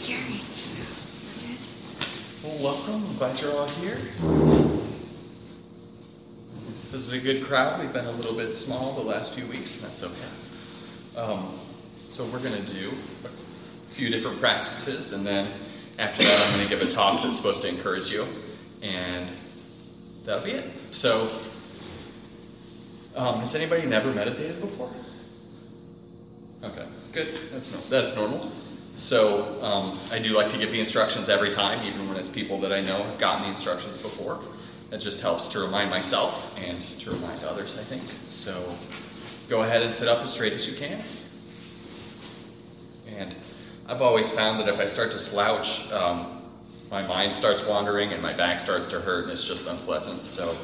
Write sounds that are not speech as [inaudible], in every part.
vegetarians. Well, welcome. I'm glad you're all here. This is a good crowd. We've been a little bit small the last few weeks, and that's okay. Um, so we're going to do a few different practices, and then after that, I'm going to give a talk that's supposed to encourage you, and that'll be it. So, um, has anybody never meditated before? Okay, good. That's no, that's normal. So um, I do like to give the instructions every time, even when it's people that I know have gotten the instructions before. It just helps to remind myself and to remind others, I think. So go ahead and sit up as straight as you can. And I've always found that if I start to slouch, um, my mind starts wandering and my back starts to hurt, and it's just unpleasant. So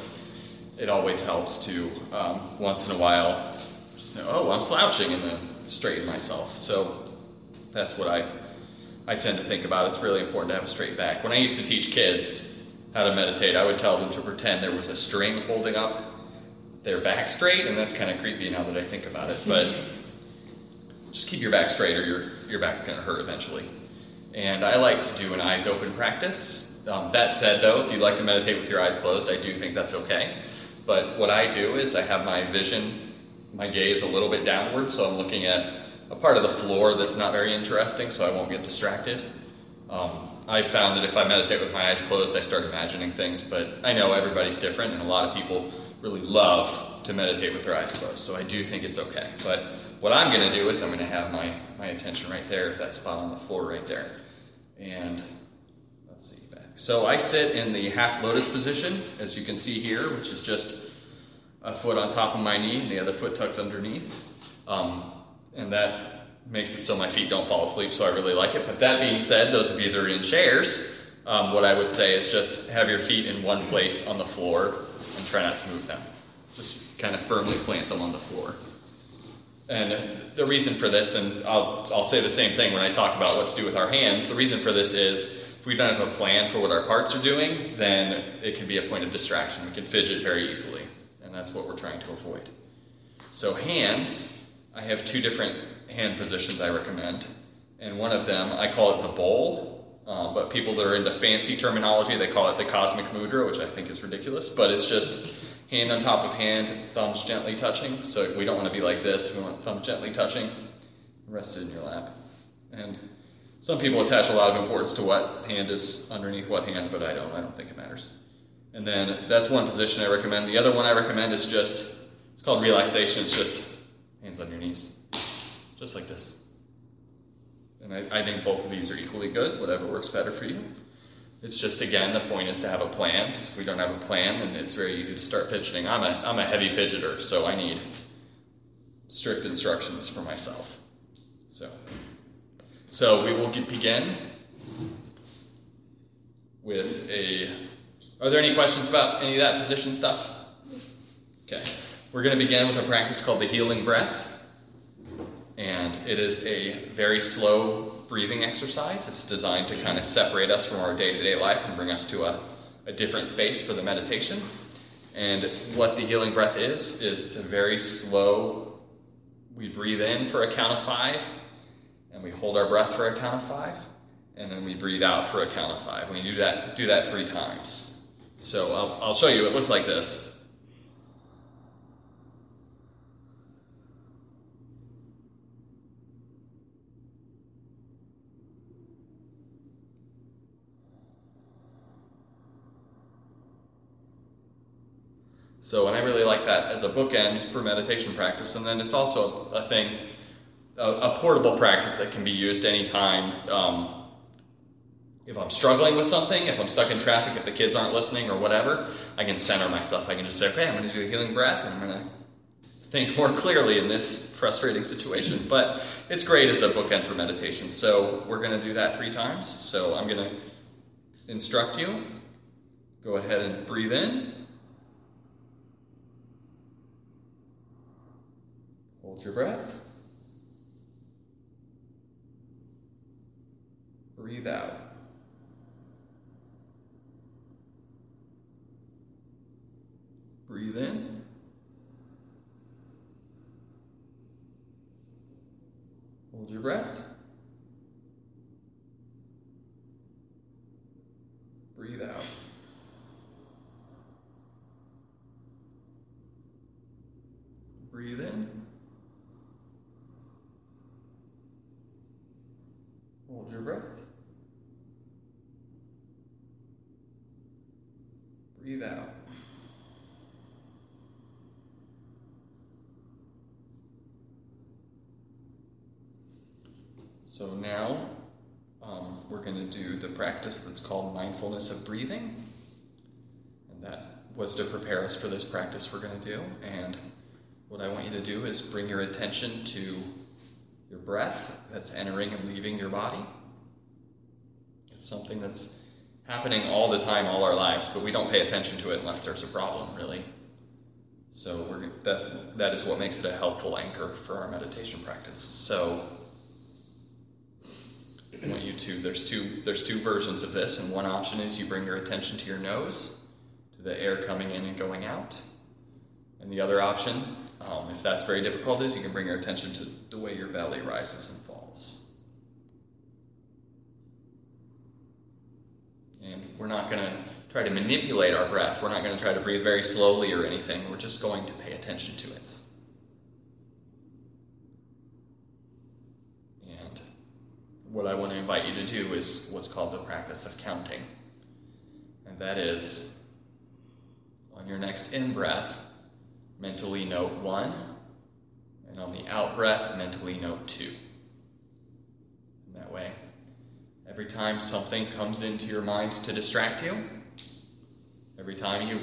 it always helps to, um, once in a while, just know, oh, I'm slouching, and then straighten myself. So that's what I, I tend to think about. It's really important to have a straight back. When I used to teach kids how to meditate, I would tell them to pretend there was a string holding up their back straight, and that's kind of creepy now that I think about it. But [laughs] just keep your back straight, or your, your back's going to hurt eventually. And I like to do an eyes open practice. Um, that said, though, if you'd like to meditate with your eyes closed, I do think that's okay. But what I do is I have my vision, my gaze a little bit downward, so I'm looking at a part of the floor that's not very interesting, so I won't get distracted. Um, I found that if I meditate with my eyes closed, I start imagining things, but I know everybody's different, and a lot of people really love to meditate with their eyes closed, so I do think it's okay. But what I'm going to do is I'm going to have my, my attention right there, that spot on the floor right there. And let's see, back. So I sit in the half lotus position, as you can see here, which is just a foot on top of my knee and the other foot tucked underneath. Um, and that makes it so my feet don't fall asleep, so I really like it. But that being said, those of you that are in chairs, um, what I would say is just have your feet in one place on the floor and try not to move them. Just kind of firmly plant them on the floor. And the reason for this, and I'll, I'll say the same thing when I talk about what to do with our hands, the reason for this is if we don't have a plan for what our parts are doing, then it can be a point of distraction. We can fidget very easily, and that's what we're trying to avoid. So, hands, I have two different hand positions I recommend. And one of them, I call it the bowl, uh, but people that are into fancy terminology, they call it the cosmic mudra, which I think is ridiculous. But it's just hand on top of hand, thumbs gently touching. So we don't want to be like this. We want thumbs gently touching, rested in your lap. And some people attach a lot of importance to what hand is underneath what hand, but I don't. I don't think it matters. And then that's one position I recommend. The other one I recommend is just, it's called relaxation. It's just hands on your knees, just like this. And I, I think both of these are equally good, whatever works better for you. It's just again the point is to have a plan because if we don't have a plan, then it's very easy to start fidgeting. I'm a I'm a heavy fidgeter, so I need strict instructions for myself. So, so we will begin with a. Are there any questions about any of that position stuff? Okay, we're going to begin with a practice called the healing breath, and it is a very slow breathing exercise. It's designed to kind of separate us from our day to day life and bring us to a, a different space for the meditation. And what the healing breath is, is it's a very slow, we breathe in for a count of five, and we hold our breath for a count of five, and then we breathe out for a count of five. We do that, do that three times. So I'll, I'll show you. It looks like this. So, and I really like that as a bookend for meditation practice. And then it's also a thing, a, a portable practice that can be used anytime. Um, if I'm struggling with something, if I'm stuck in traffic, if the kids aren't listening or whatever, I can center myself. I can just say, okay, I'm going to do the healing breath and I'm going to think more clearly in this frustrating situation. But it's great as a bookend for meditation. So we're going to do that three times. So I'm going to instruct you. Go ahead and breathe in. Hold your breath. Breathe out. Breathe in. Hold your breath. Breathe out. Breathe in. Hold your breath. Breathe out. So now um, we're going to do the practice that's called mindfulness of breathing. And that was to prepare us for this practice we're going to do. And what I want you to do is bring your attention to your breath that's entering and leaving your body. It's something that's happening all the time, all our lives, but we don't pay attention to it unless there's a problem, really. So that, that is what makes it a helpful anchor for our meditation practice. So I want you to, there's two, there's two versions of this, and one option is you bring your attention to your nose, to the air coming in and going out. And the other option, um, if that's very difficult, is you can bring your attention to the way your belly rises and falls. And we're not going to try to manipulate our breath. We're not going to try to breathe very slowly or anything. We're just going to pay attention to it. And what I want to invite you to do is what's called the practice of counting. And that is on your next in breath, mentally note one, and on the out breath, mentally note two. And that way, every time something comes into your mind to distract you, every time you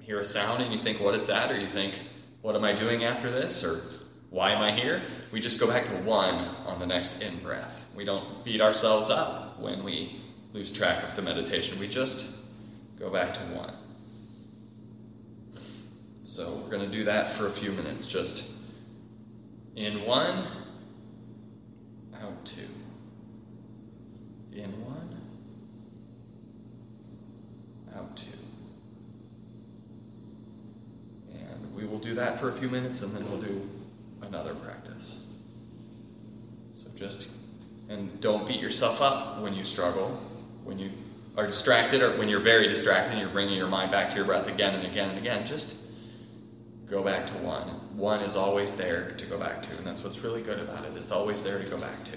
hear a sound and you think, What is that? or you think, What am I doing after this? or why am I here? We just go back to one on the next in breath. We don't beat ourselves up when we lose track of the meditation. We just go back to one. So we're going to do that for a few minutes. Just in one, out two. In one, out two. And we will do that for a few minutes and then we'll do another practice. So just, and don't beat yourself up when you struggle, when you are distracted, or when you're very distracted and you're bringing your mind back to your breath again and again and again. Just go back to one. One is always there to go back to, and that's what's really good about it. It's always there to go back to.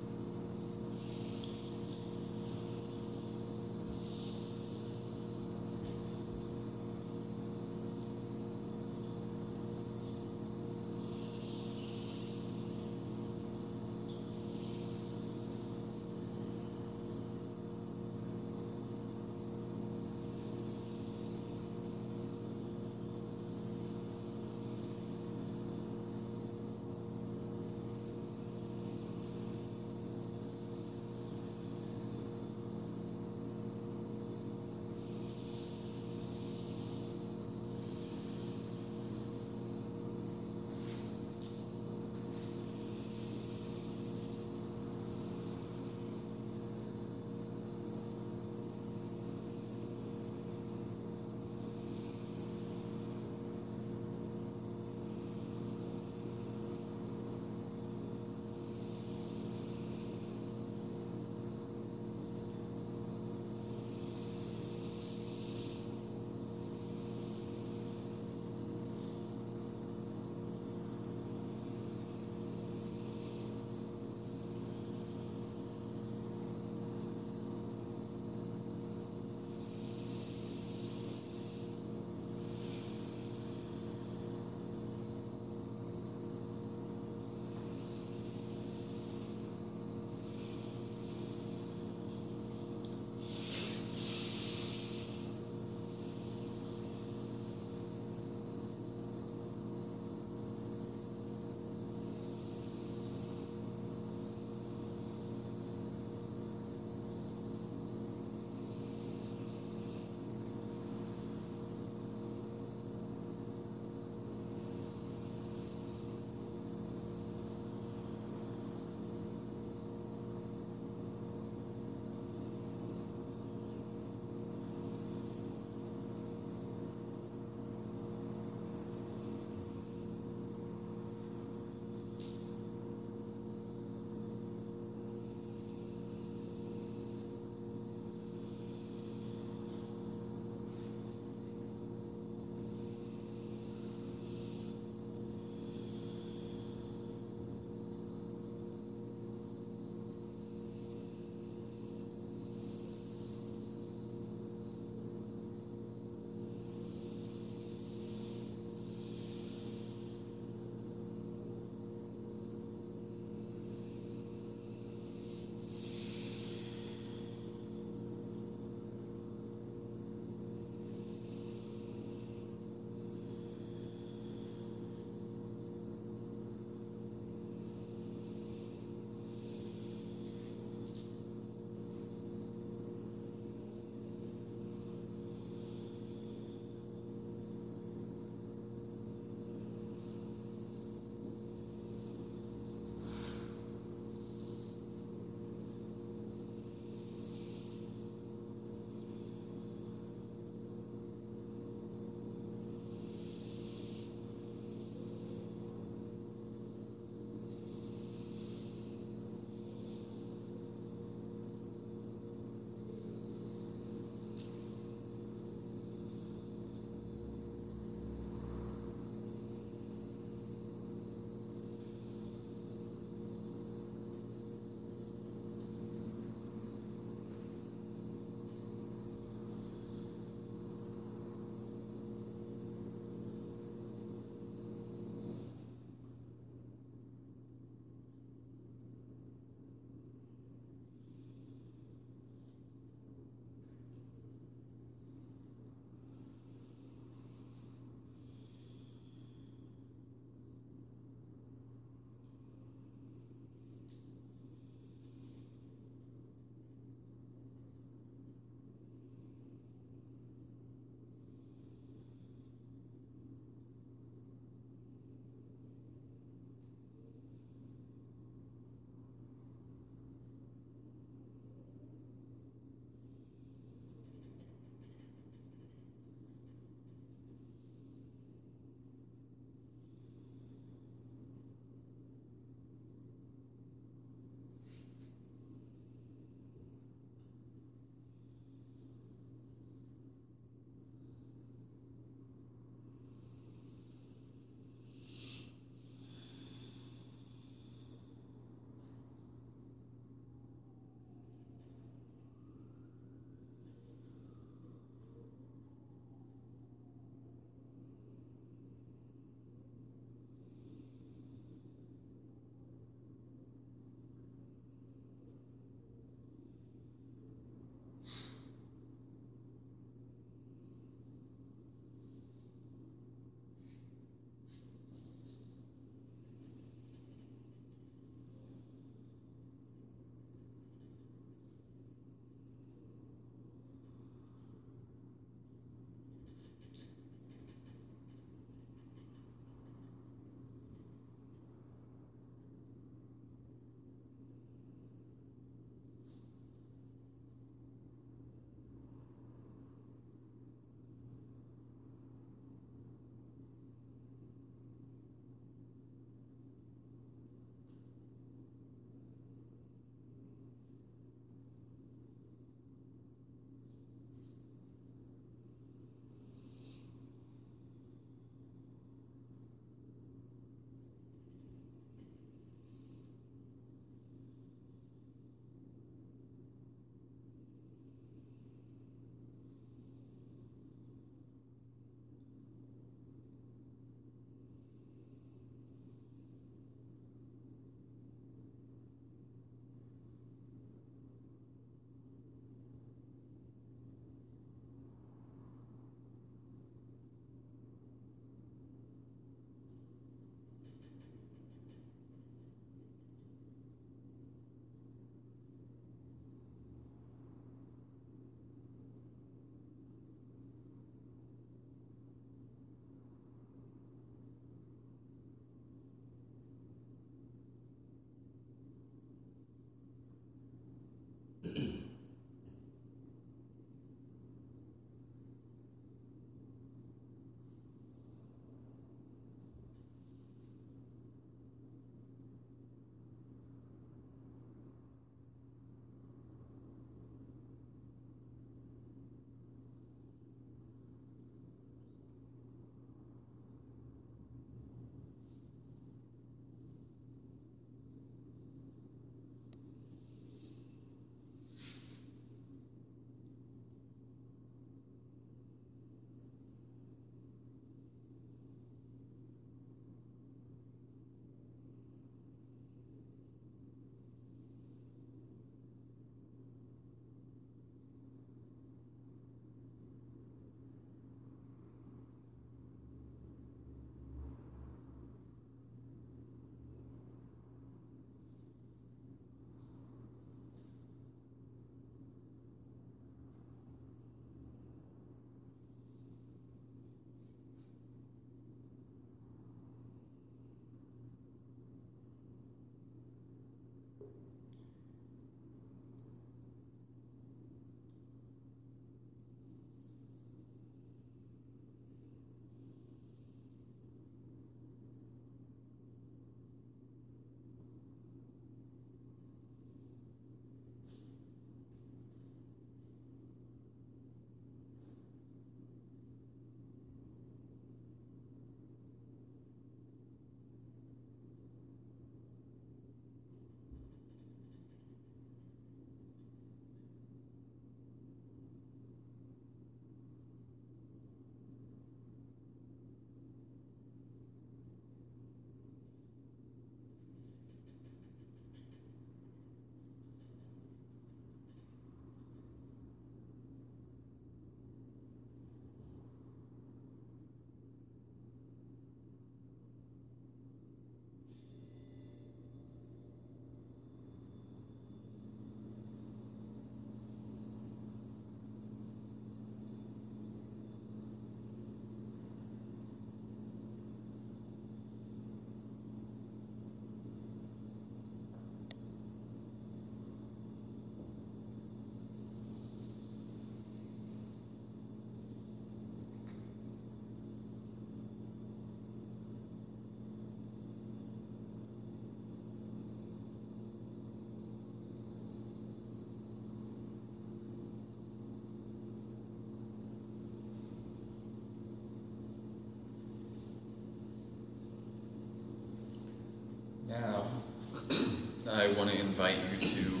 I want to invite you to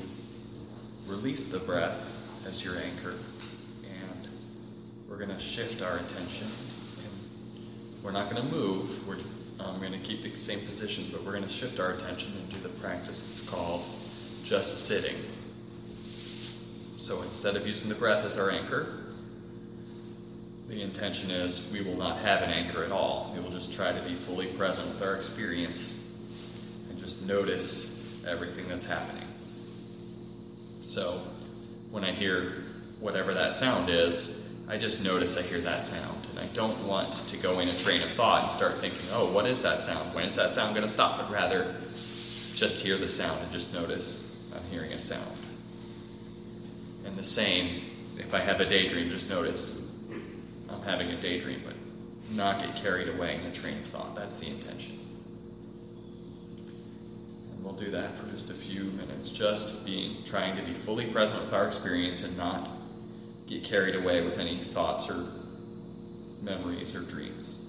release the breath as your anchor, and we're going to shift our attention. And we're not going to move. We're um, going to keep the same position, but we're going to shift our attention and do the practice that's called just sitting. So instead of using the breath as our anchor, the intention is we will not have an anchor at all. We will just try to be fully present with our experience and just notice everything that's happening. So when I hear whatever that sound is, I just notice I hear that sound. And I don't want to go in a train of thought and start thinking, oh, what is that sound? When is that sound going to stop? But rather, just hear the sound and just notice I'm hearing a sound. And the same, if I have a daydream, just notice I'm having a daydream, but not get carried away in a train of thought. That's the intention. We'll do that for just a few minutes, just being trying to be fully present with our experience and not get carried away with any thoughts or memories or dreams.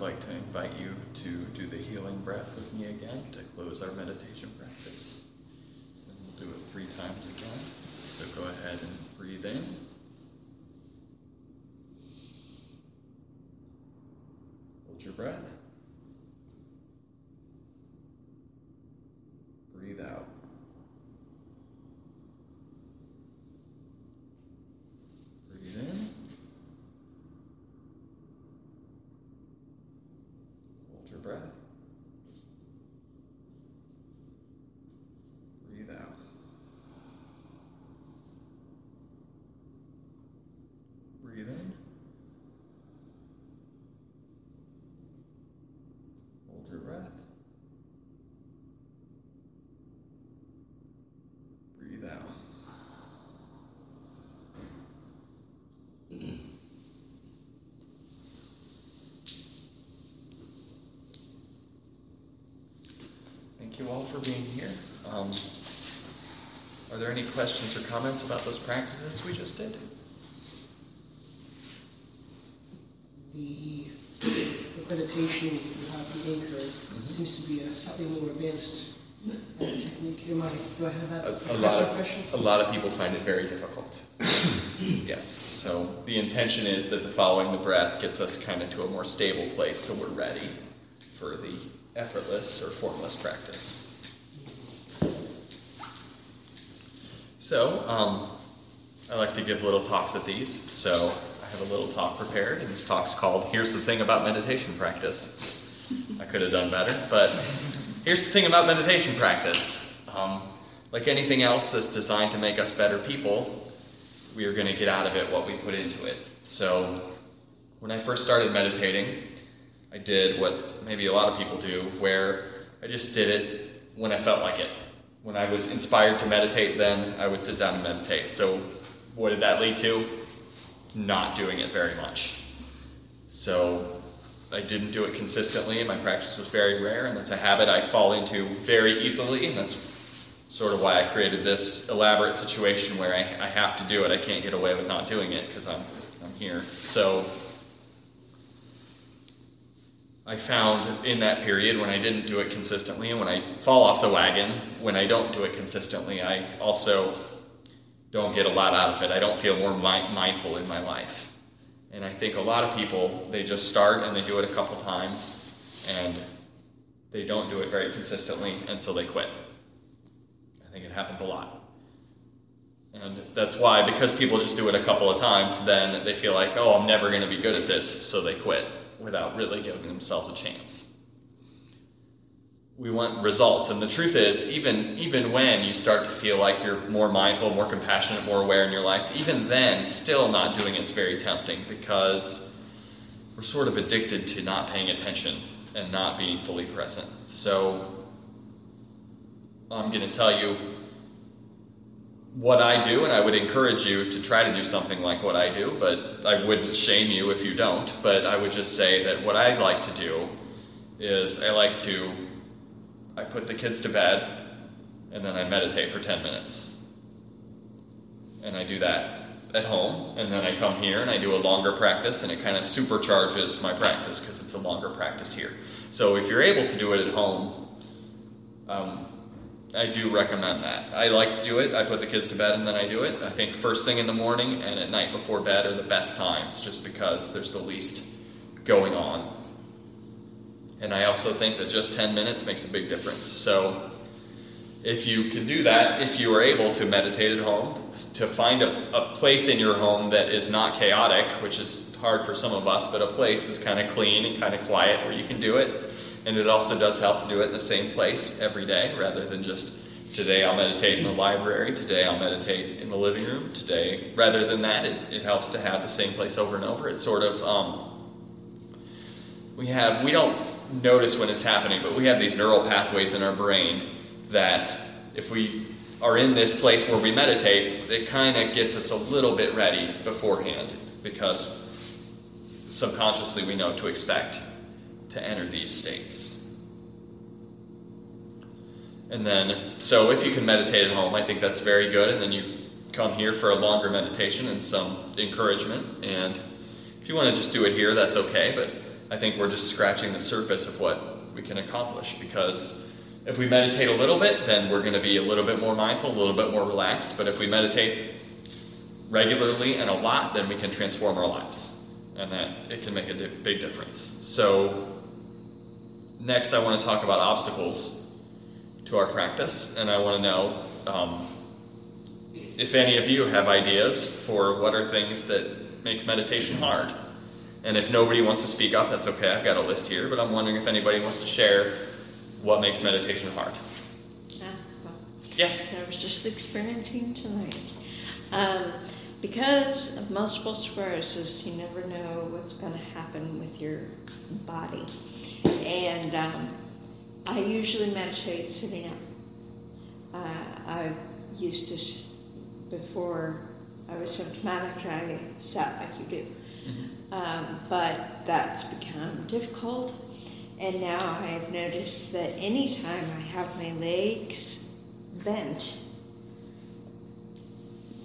Like to invite you to do the healing breath with me again to close our meditation practice. And we'll do it three times again. So go ahead and breathe in. Hold your breath. Breathe out. Breathe in. Hold your breath. Breathe out. Breathe in. Hold your breath. Breathe out. Thank you all for being here. Um, are there any questions or comments about those practices we just did? The, the meditation without the anchor seems to be a slightly more advanced uh, technique. Am I, do I have that A, a lot of impression? a lot of people find it very difficult. yes. So the intention is that the following the breath gets us kind of to a more stable place, so we're ready for the effortless or formless practice. So um, I like to give little talks at these. So I have a little talk prepared, and this talk's called "Here's the thing about meditation practice." I could have done better, but here's the thing about meditation practice. Um, like anything else that's designed to make us better people, we are going to get out of it what we put into it. So, when I first started meditating, I did what maybe a lot of people do, where I just did it when I felt like it. When I was inspired to meditate, then I would sit down and meditate. So, what did that lead to? Not doing it very much. So, I didn't do it consistently, and my practice was very rare, and that's a habit I fall into very easily, and that's sort of why I created this elaborate situation where I, I have to do it. I can't get away with not doing it because I'm, I'm here. So I found in that period when I didn't do it consistently and when I fall off the wagon, when I don't do it consistently, I also don't get a lot out of it. I don't feel more mi- mindful in my life. And I think a lot of people, they just start and they do it a couple times and they don't do it very consistently and so they quit. I think it happens a lot. And that's why, because people just do it a couple of times, then they feel like, oh, I'm never going to be good at this, so they quit without really giving themselves a chance. We want results, and the truth is, even, even when you start to feel like you're more mindful, more compassionate, more aware in your life, even then, still not doing it's very tempting because we're sort of addicted to not paying attention and not being fully present. So, I'm going to tell you what I do, and I would encourage you to try to do something like what I do, but I wouldn't shame you if you don't. But I would just say that what I like to do is I like to I put the kids to bed and then I meditate for 10 minutes. And I do that at home, and then I come here and I do a longer practice, and it kind of supercharges my practice because it's a longer practice here. So if you're able to do it at home, um, I do recommend that. I like to do it. I put the kids to bed and then I do it. I think first thing in the morning and at night before bed are the best times just because there's the least going on. And I also think that just 10 minutes makes a big difference. So if you can do that, if you are able to meditate at home, to find a, a place in your home that is not chaotic, which is hard for some of us, but a place that's kind of clean and kind of quiet where you can do it. And it also does help to do it in the same place every day rather than just today I'll meditate in the library, today I'll meditate in the living room, today. Rather than that, it, it helps to have the same place over and over. It's sort of, um, we have, we don't notice when it's happening, but we have these neural pathways in our brain that if we are in this place where we meditate, it kind of gets us a little bit ready beforehand because subconsciously we know to expect to enter these states. And then, so if you can meditate at home, I think that's very good. And then you come here for a longer meditation and some encouragement. And if you want to just do it here, that's okay. But I think we're just scratching the surface of what we can accomplish because if we meditate a little bit, then we're going to be a little bit more mindful, a little bit more relaxed. But if we meditate regularly and a lot, then we can transform our lives. And that it can make a di- big difference. So, next, I want to talk about obstacles to our practice. And I want to know um, if any of you have ideas for what are things that make meditation hard. And if nobody wants to speak up, that's okay. I've got a list here, but I'm wondering if anybody wants to share what makes meditation hard. Yeah, well, Yeah. I was just experiencing tonight. Um, because of multiple sclerosis, you never know what's going to happen with your body. And um, I usually meditate sitting up. Uh, I used to, before I was symptomatic, I sat like you do. Um, but that's become difficult. And now I have noticed that anytime I have my legs bent,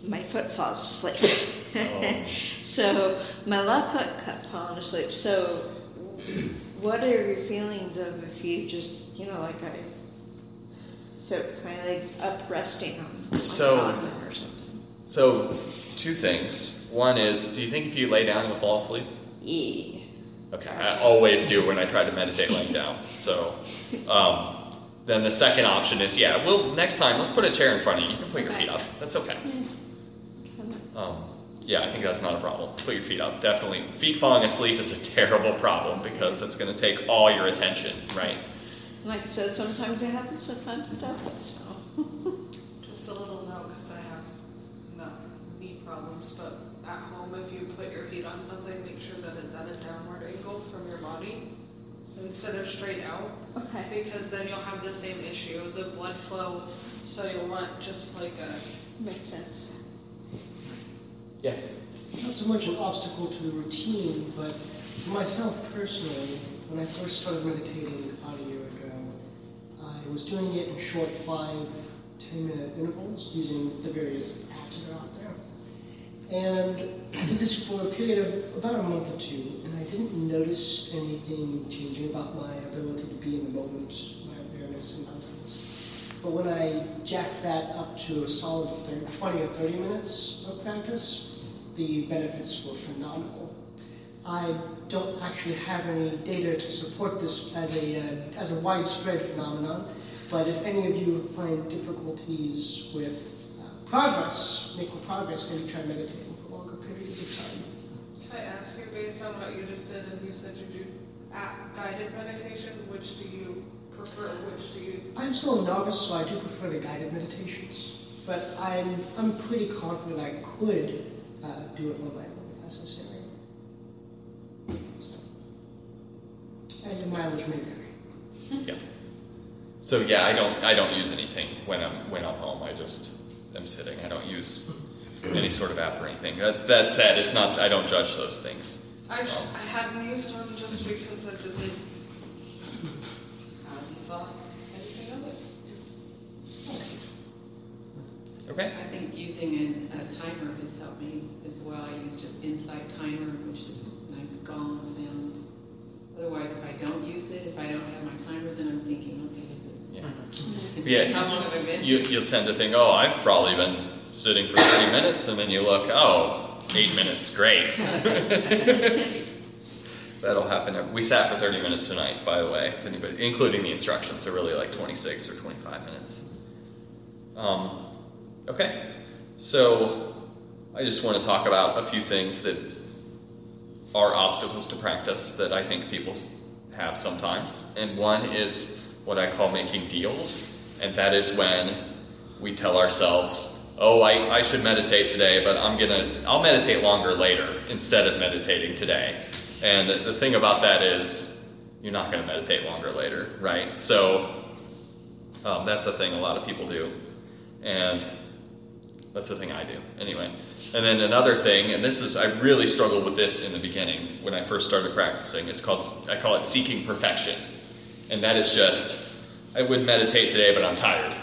my foot falls asleep. Oh. [laughs] so my left foot kept falling asleep. So, what are your feelings of if you just, you know, like I, so my legs up resting on, on So- top of them or something? So, two things. One is, do you think if you lay down, you'll fall asleep? Yeah. Okay, I always do when I try to meditate laying down. So, um, then the second option is, yeah, well, next time let's put a chair in front of you. You can put your feet up. That's okay. Um, yeah, I think that's not a problem. Put your feet up. Definitely. Feet falling asleep is a [laughs] terrible problem because that's going to take all your attention, right? Like I said, sometimes it happens, sometimes it doesn't. So. [laughs] Just a little note, because I have not knee problems, but at home, if you put your feet on something, make sure that it's at a downward angle from your body instead of straight out, okay. because then you'll have the same issue, the blood flow. So you'll want just like a Makes sense. Yes. Not so much an obstacle to the routine, but for myself personally, when I first started meditating about a year ago, I was doing it in short five, ten minute intervals using the various apps that are out there. And I did this for a period of about a month or two, and I didn't notice anything changing about my ability to be in the moment, my awareness and. But when I jacked that up to a solid 30, 20 or 30 minutes of practice, the benefits were phenomenal. I don't actually have any data to support this as a, uh, as a widespread phenomenon, but if any of you find difficulties with uh, progress, making progress, maybe try meditating for longer periods of time. Can I ask you, based on what you just said, and you said you do guided meditation, which do you prefer? Which do you? I'm still a novice, so I do prefer the guided meditations, but I'm, I'm pretty confident I could uh, do it on my own if necessary. And the mileage may vary. Yeah. So yeah, I don't I don't use anything when I'm when I'm home. I just am sitting. I don't use any sort of app or anything. That that said, it's not. I don't judge those things. I just, I hadn't used one just because I didn't. Hadn't thought anything of it. Okay. I think using a, a timer has helped me as well. I use just Insight Timer, which is a nice gong sound. Otherwise, if I don't use it, if I don't have my timer, then I'm thinking, okay, is it? Yeah. [laughs] How long have I been? You you'll tend to think, oh, I've probably been sitting for 30 minutes, and then you look, oh, eight minutes, great. [laughs] That'll happen. We sat for 30 minutes tonight, by the way, if anybody, including the instructions, so really like 26 or 25 minutes. Um, okay, so I just want to talk about a few things that are obstacles to practice that I think people have sometimes. And one is what I call making deals, and that is when we tell ourselves, "Oh, I, I should meditate today, but I'm gonna I'll meditate longer later instead of meditating today." And the thing about that is, you're not going to meditate longer later, right? So um, that's a thing a lot of people do, and that's the thing I do anyway. And then another thing, and this is I really struggled with this in the beginning when I first started practicing. It's called I call it seeking perfection, and that is just I would meditate today, but I'm tired,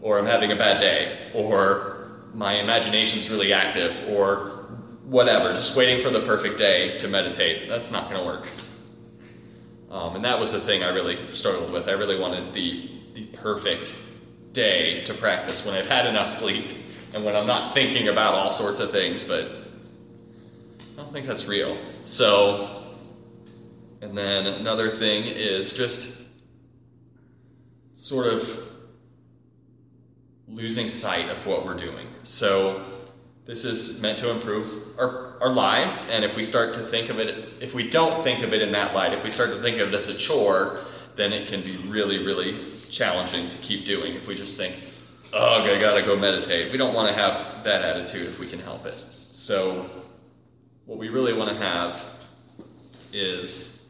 or I'm having a bad day, or my imagination's really active, or whatever. Just waiting for the perfect day to meditate. That's not going to work. Um, and that was the thing I really struggled with. I really wanted the, the perfect day to practice when I've had enough sleep and when I'm not thinking about all sorts of things, but I don't think that's real. So, and then another thing is just sort of losing sight of what we're doing. So, this is meant to improve our, our lives, and if we start to think of it, if we don't think of it in that light, if we start to think of it as a chore, then it can be really, really challenging to keep doing. If we just think, ugh, I gotta go meditate, we don't want to have that attitude if we can help it. So, what we really want to have is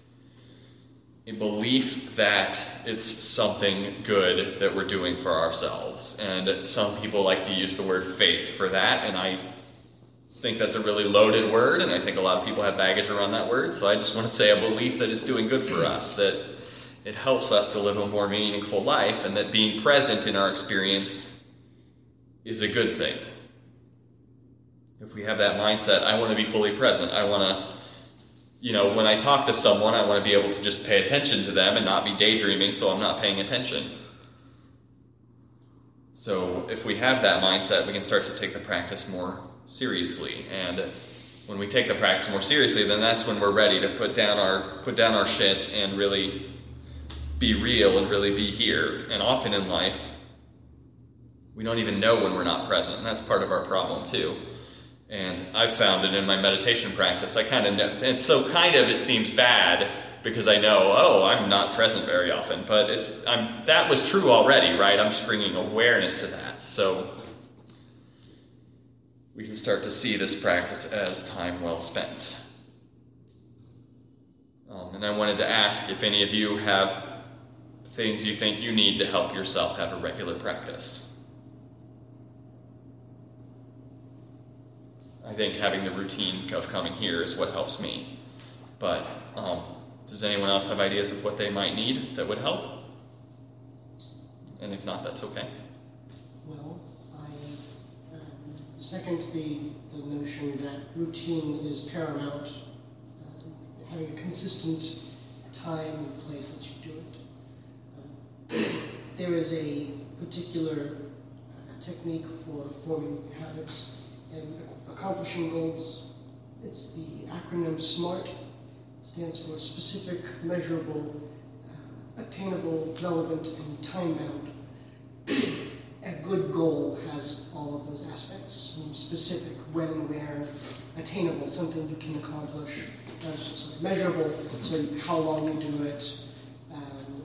a belief that it's something good that we're doing for ourselves. And some people like to use the word faith for that, and I think that's a really loaded word, and I think a lot of people have baggage around that word. So I just want to say a belief that it's doing good for us, that it helps us to live a more meaningful life, and that being present in our experience is a good thing. If we have that mindset, I want to be fully present. I want to, you know, when I talk to someone, I want to be able to just pay attention to them and not be daydreaming so I'm not paying attention. So if we have that mindset, we can start to take the practice more seriously. And when we take the practice more seriously, then that's when we're ready to put down our put down our shits and really be real and really be here. And often in life, we don't even know when we're not present. And that's part of our problem too. And I've found it in my meditation practice. I kind of know, and so kind of it seems bad because I know, oh, I'm not present very often. But it's I'm that was true already, right? I'm just bringing awareness to that. So we can start to see this practice as time well spent. Um, and I wanted to ask if any of you have things you think you need to help yourself have a regular practice. I think having the routine of coming here is what helps me. But um, does anyone else have ideas of what they might need that would help? And if not, that's okay. Well, I um, second the, the notion that routine is paramount. Uh, having a consistent time and place that you do it. Uh, [clears throat] there is a particular uh, technique for forming habits and accomplishing goals. It's the acronym SMART. Stands for specific, measurable, uh, attainable, relevant, and time bound. [clears throat] a good goal has all of those aspects specific, when, where, attainable, something you can accomplish, uh, measurable, so how long you do it. Um,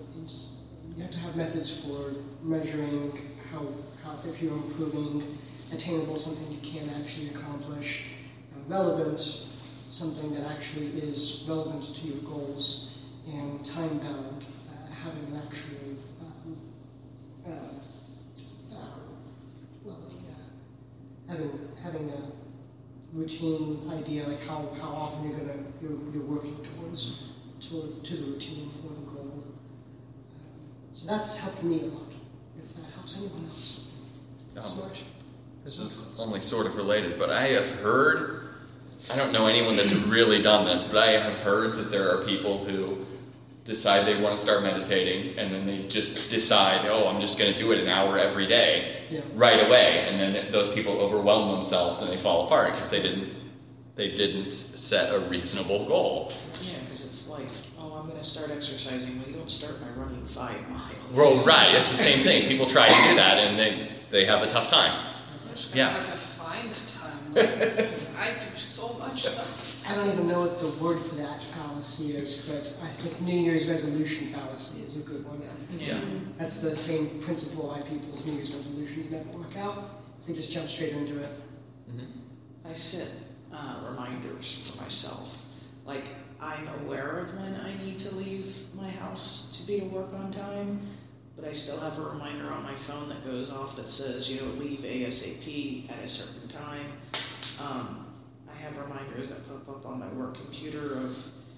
you have to have methods for measuring how, how if you're improving, attainable, something you can actually accomplish, uh, relevant, something that actually is relevant to your goals, and time bound, uh, having an actual um, uh, uh, well, having having a routine idea, like how, how often you're gonna you're, you're working towards to, to the routine or the goal. so that's helped me a lot. If that helps anyone else, Um, smart. This is only sort of related, but I have heard, I don't know anyone that's really done this, but I have heard that there are people who decide they want to start meditating and then they just decide, oh, I'm just going to do it an hour every day Yeah. right away. And then those people overwhelm themselves and they fall apart because they didn't, they didn't set a reasonable goal. Yeah, because it's like, oh, I'm going to start exercising. Well, you don't start by running five miles. Well, right, it's the same thing. People try to do that and they, they have a tough time. It's Yeah. kind of hard to find time. Like, [laughs] I do so much stuff. I don't even know what the word for that fallacy is, but I think New Year's resolution fallacy is a good one. Yeah. That's the same principle why people's New Year's resolutions never work out. They just jump straight into it. Mhm. I set uh, reminders for myself. Like, I'm aware of when I need to leave my house to be to work on time, but I still have a reminder on my phone that goes off that says, you know, leave ASAP at a certain time. Um, I have reminders that pop up on my work computer of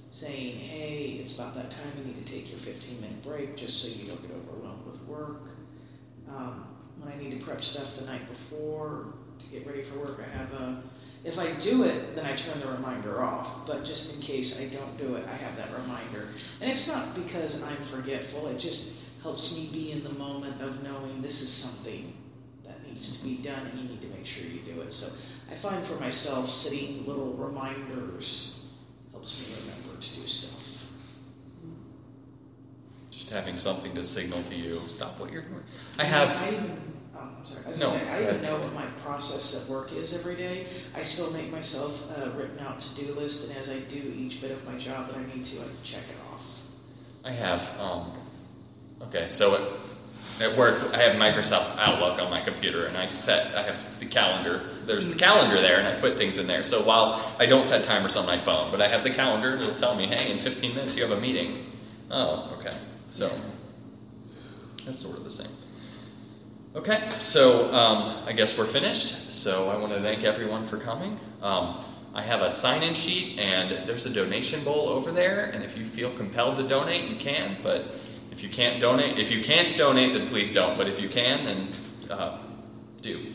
saying, hey, it's about that time you need to take your 15 minute break just so you don't get overwhelmed with work. Um, when I need to prep stuff the night before to get ready for work, I have a If I do it, then I turn the reminder off, but just in case I don't do it, I have that reminder. And it's not because I'm forgetful, it just helps me be in the moment of knowing this is something that needs to be done and you need to make sure you do it. So I find for myself, setting little reminders helps me remember to do stuff. Just having something to signal to you, stop what you're doing. I have. I even, oh, I'm sorry. I was No, gonna say, I even know what my process at work is every day. I still make myself a written out to-do list, and as I do each bit of my job that I need to, I check it off. I have, um, okay, so at, at work, I have Microsoft Outlook on my computer, and I set, I have the calendar. There's the calendar there, and I put things in there. So while I don't set timers on my phone, but I have the calendar, it'll tell me, hey, in 15 minutes you have a meeting. Oh, okay. So that's sort of the same. Okay, so um, I guess we're finished. So I want to thank everyone for coming. Um, I have a sign in sheet, and there's a donation bowl over there. And if you feel compelled to donate, you can. But if you can't donate, if you can't donate, then please don't. But if you can, then uh, do.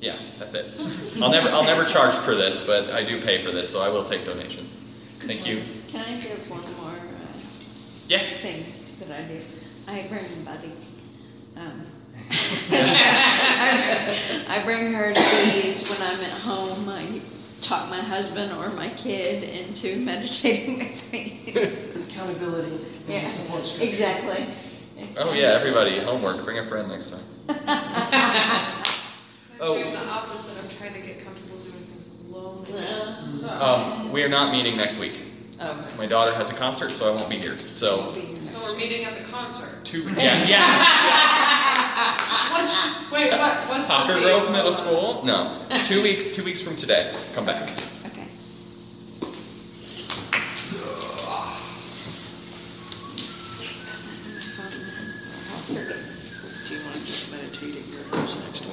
Yeah, that's it. [laughs] I'll never, I'll never charge for this, but I do pay for this, so I will take donations. Thank you. Can I give one more uh, Yeah. thing that I do? I bring Buddy. Um, [laughs] [laughs] I bring her to these when I'm at home. I talk my husband or my kid into [laughs] meditating with me. Accountability and Yeah, support structure. exactly. Oh yeah, everybody, homework. Bring a friend next time. [laughs] I'm Oh. doing the opposite. I'm trying to get comfortable doing things alone Yeah. So, Um, we are not meeting next week. Okay. My daughter has a concert, so I won't be here. So so we're meeting at the concert. two. [laughs] Yeah. Yes. Which, wait, what, what's Hopper the? Grove Middle School? No. [laughs] two weeks, two weeks from today. Come back. Okay. Do you want to just meditate at your house next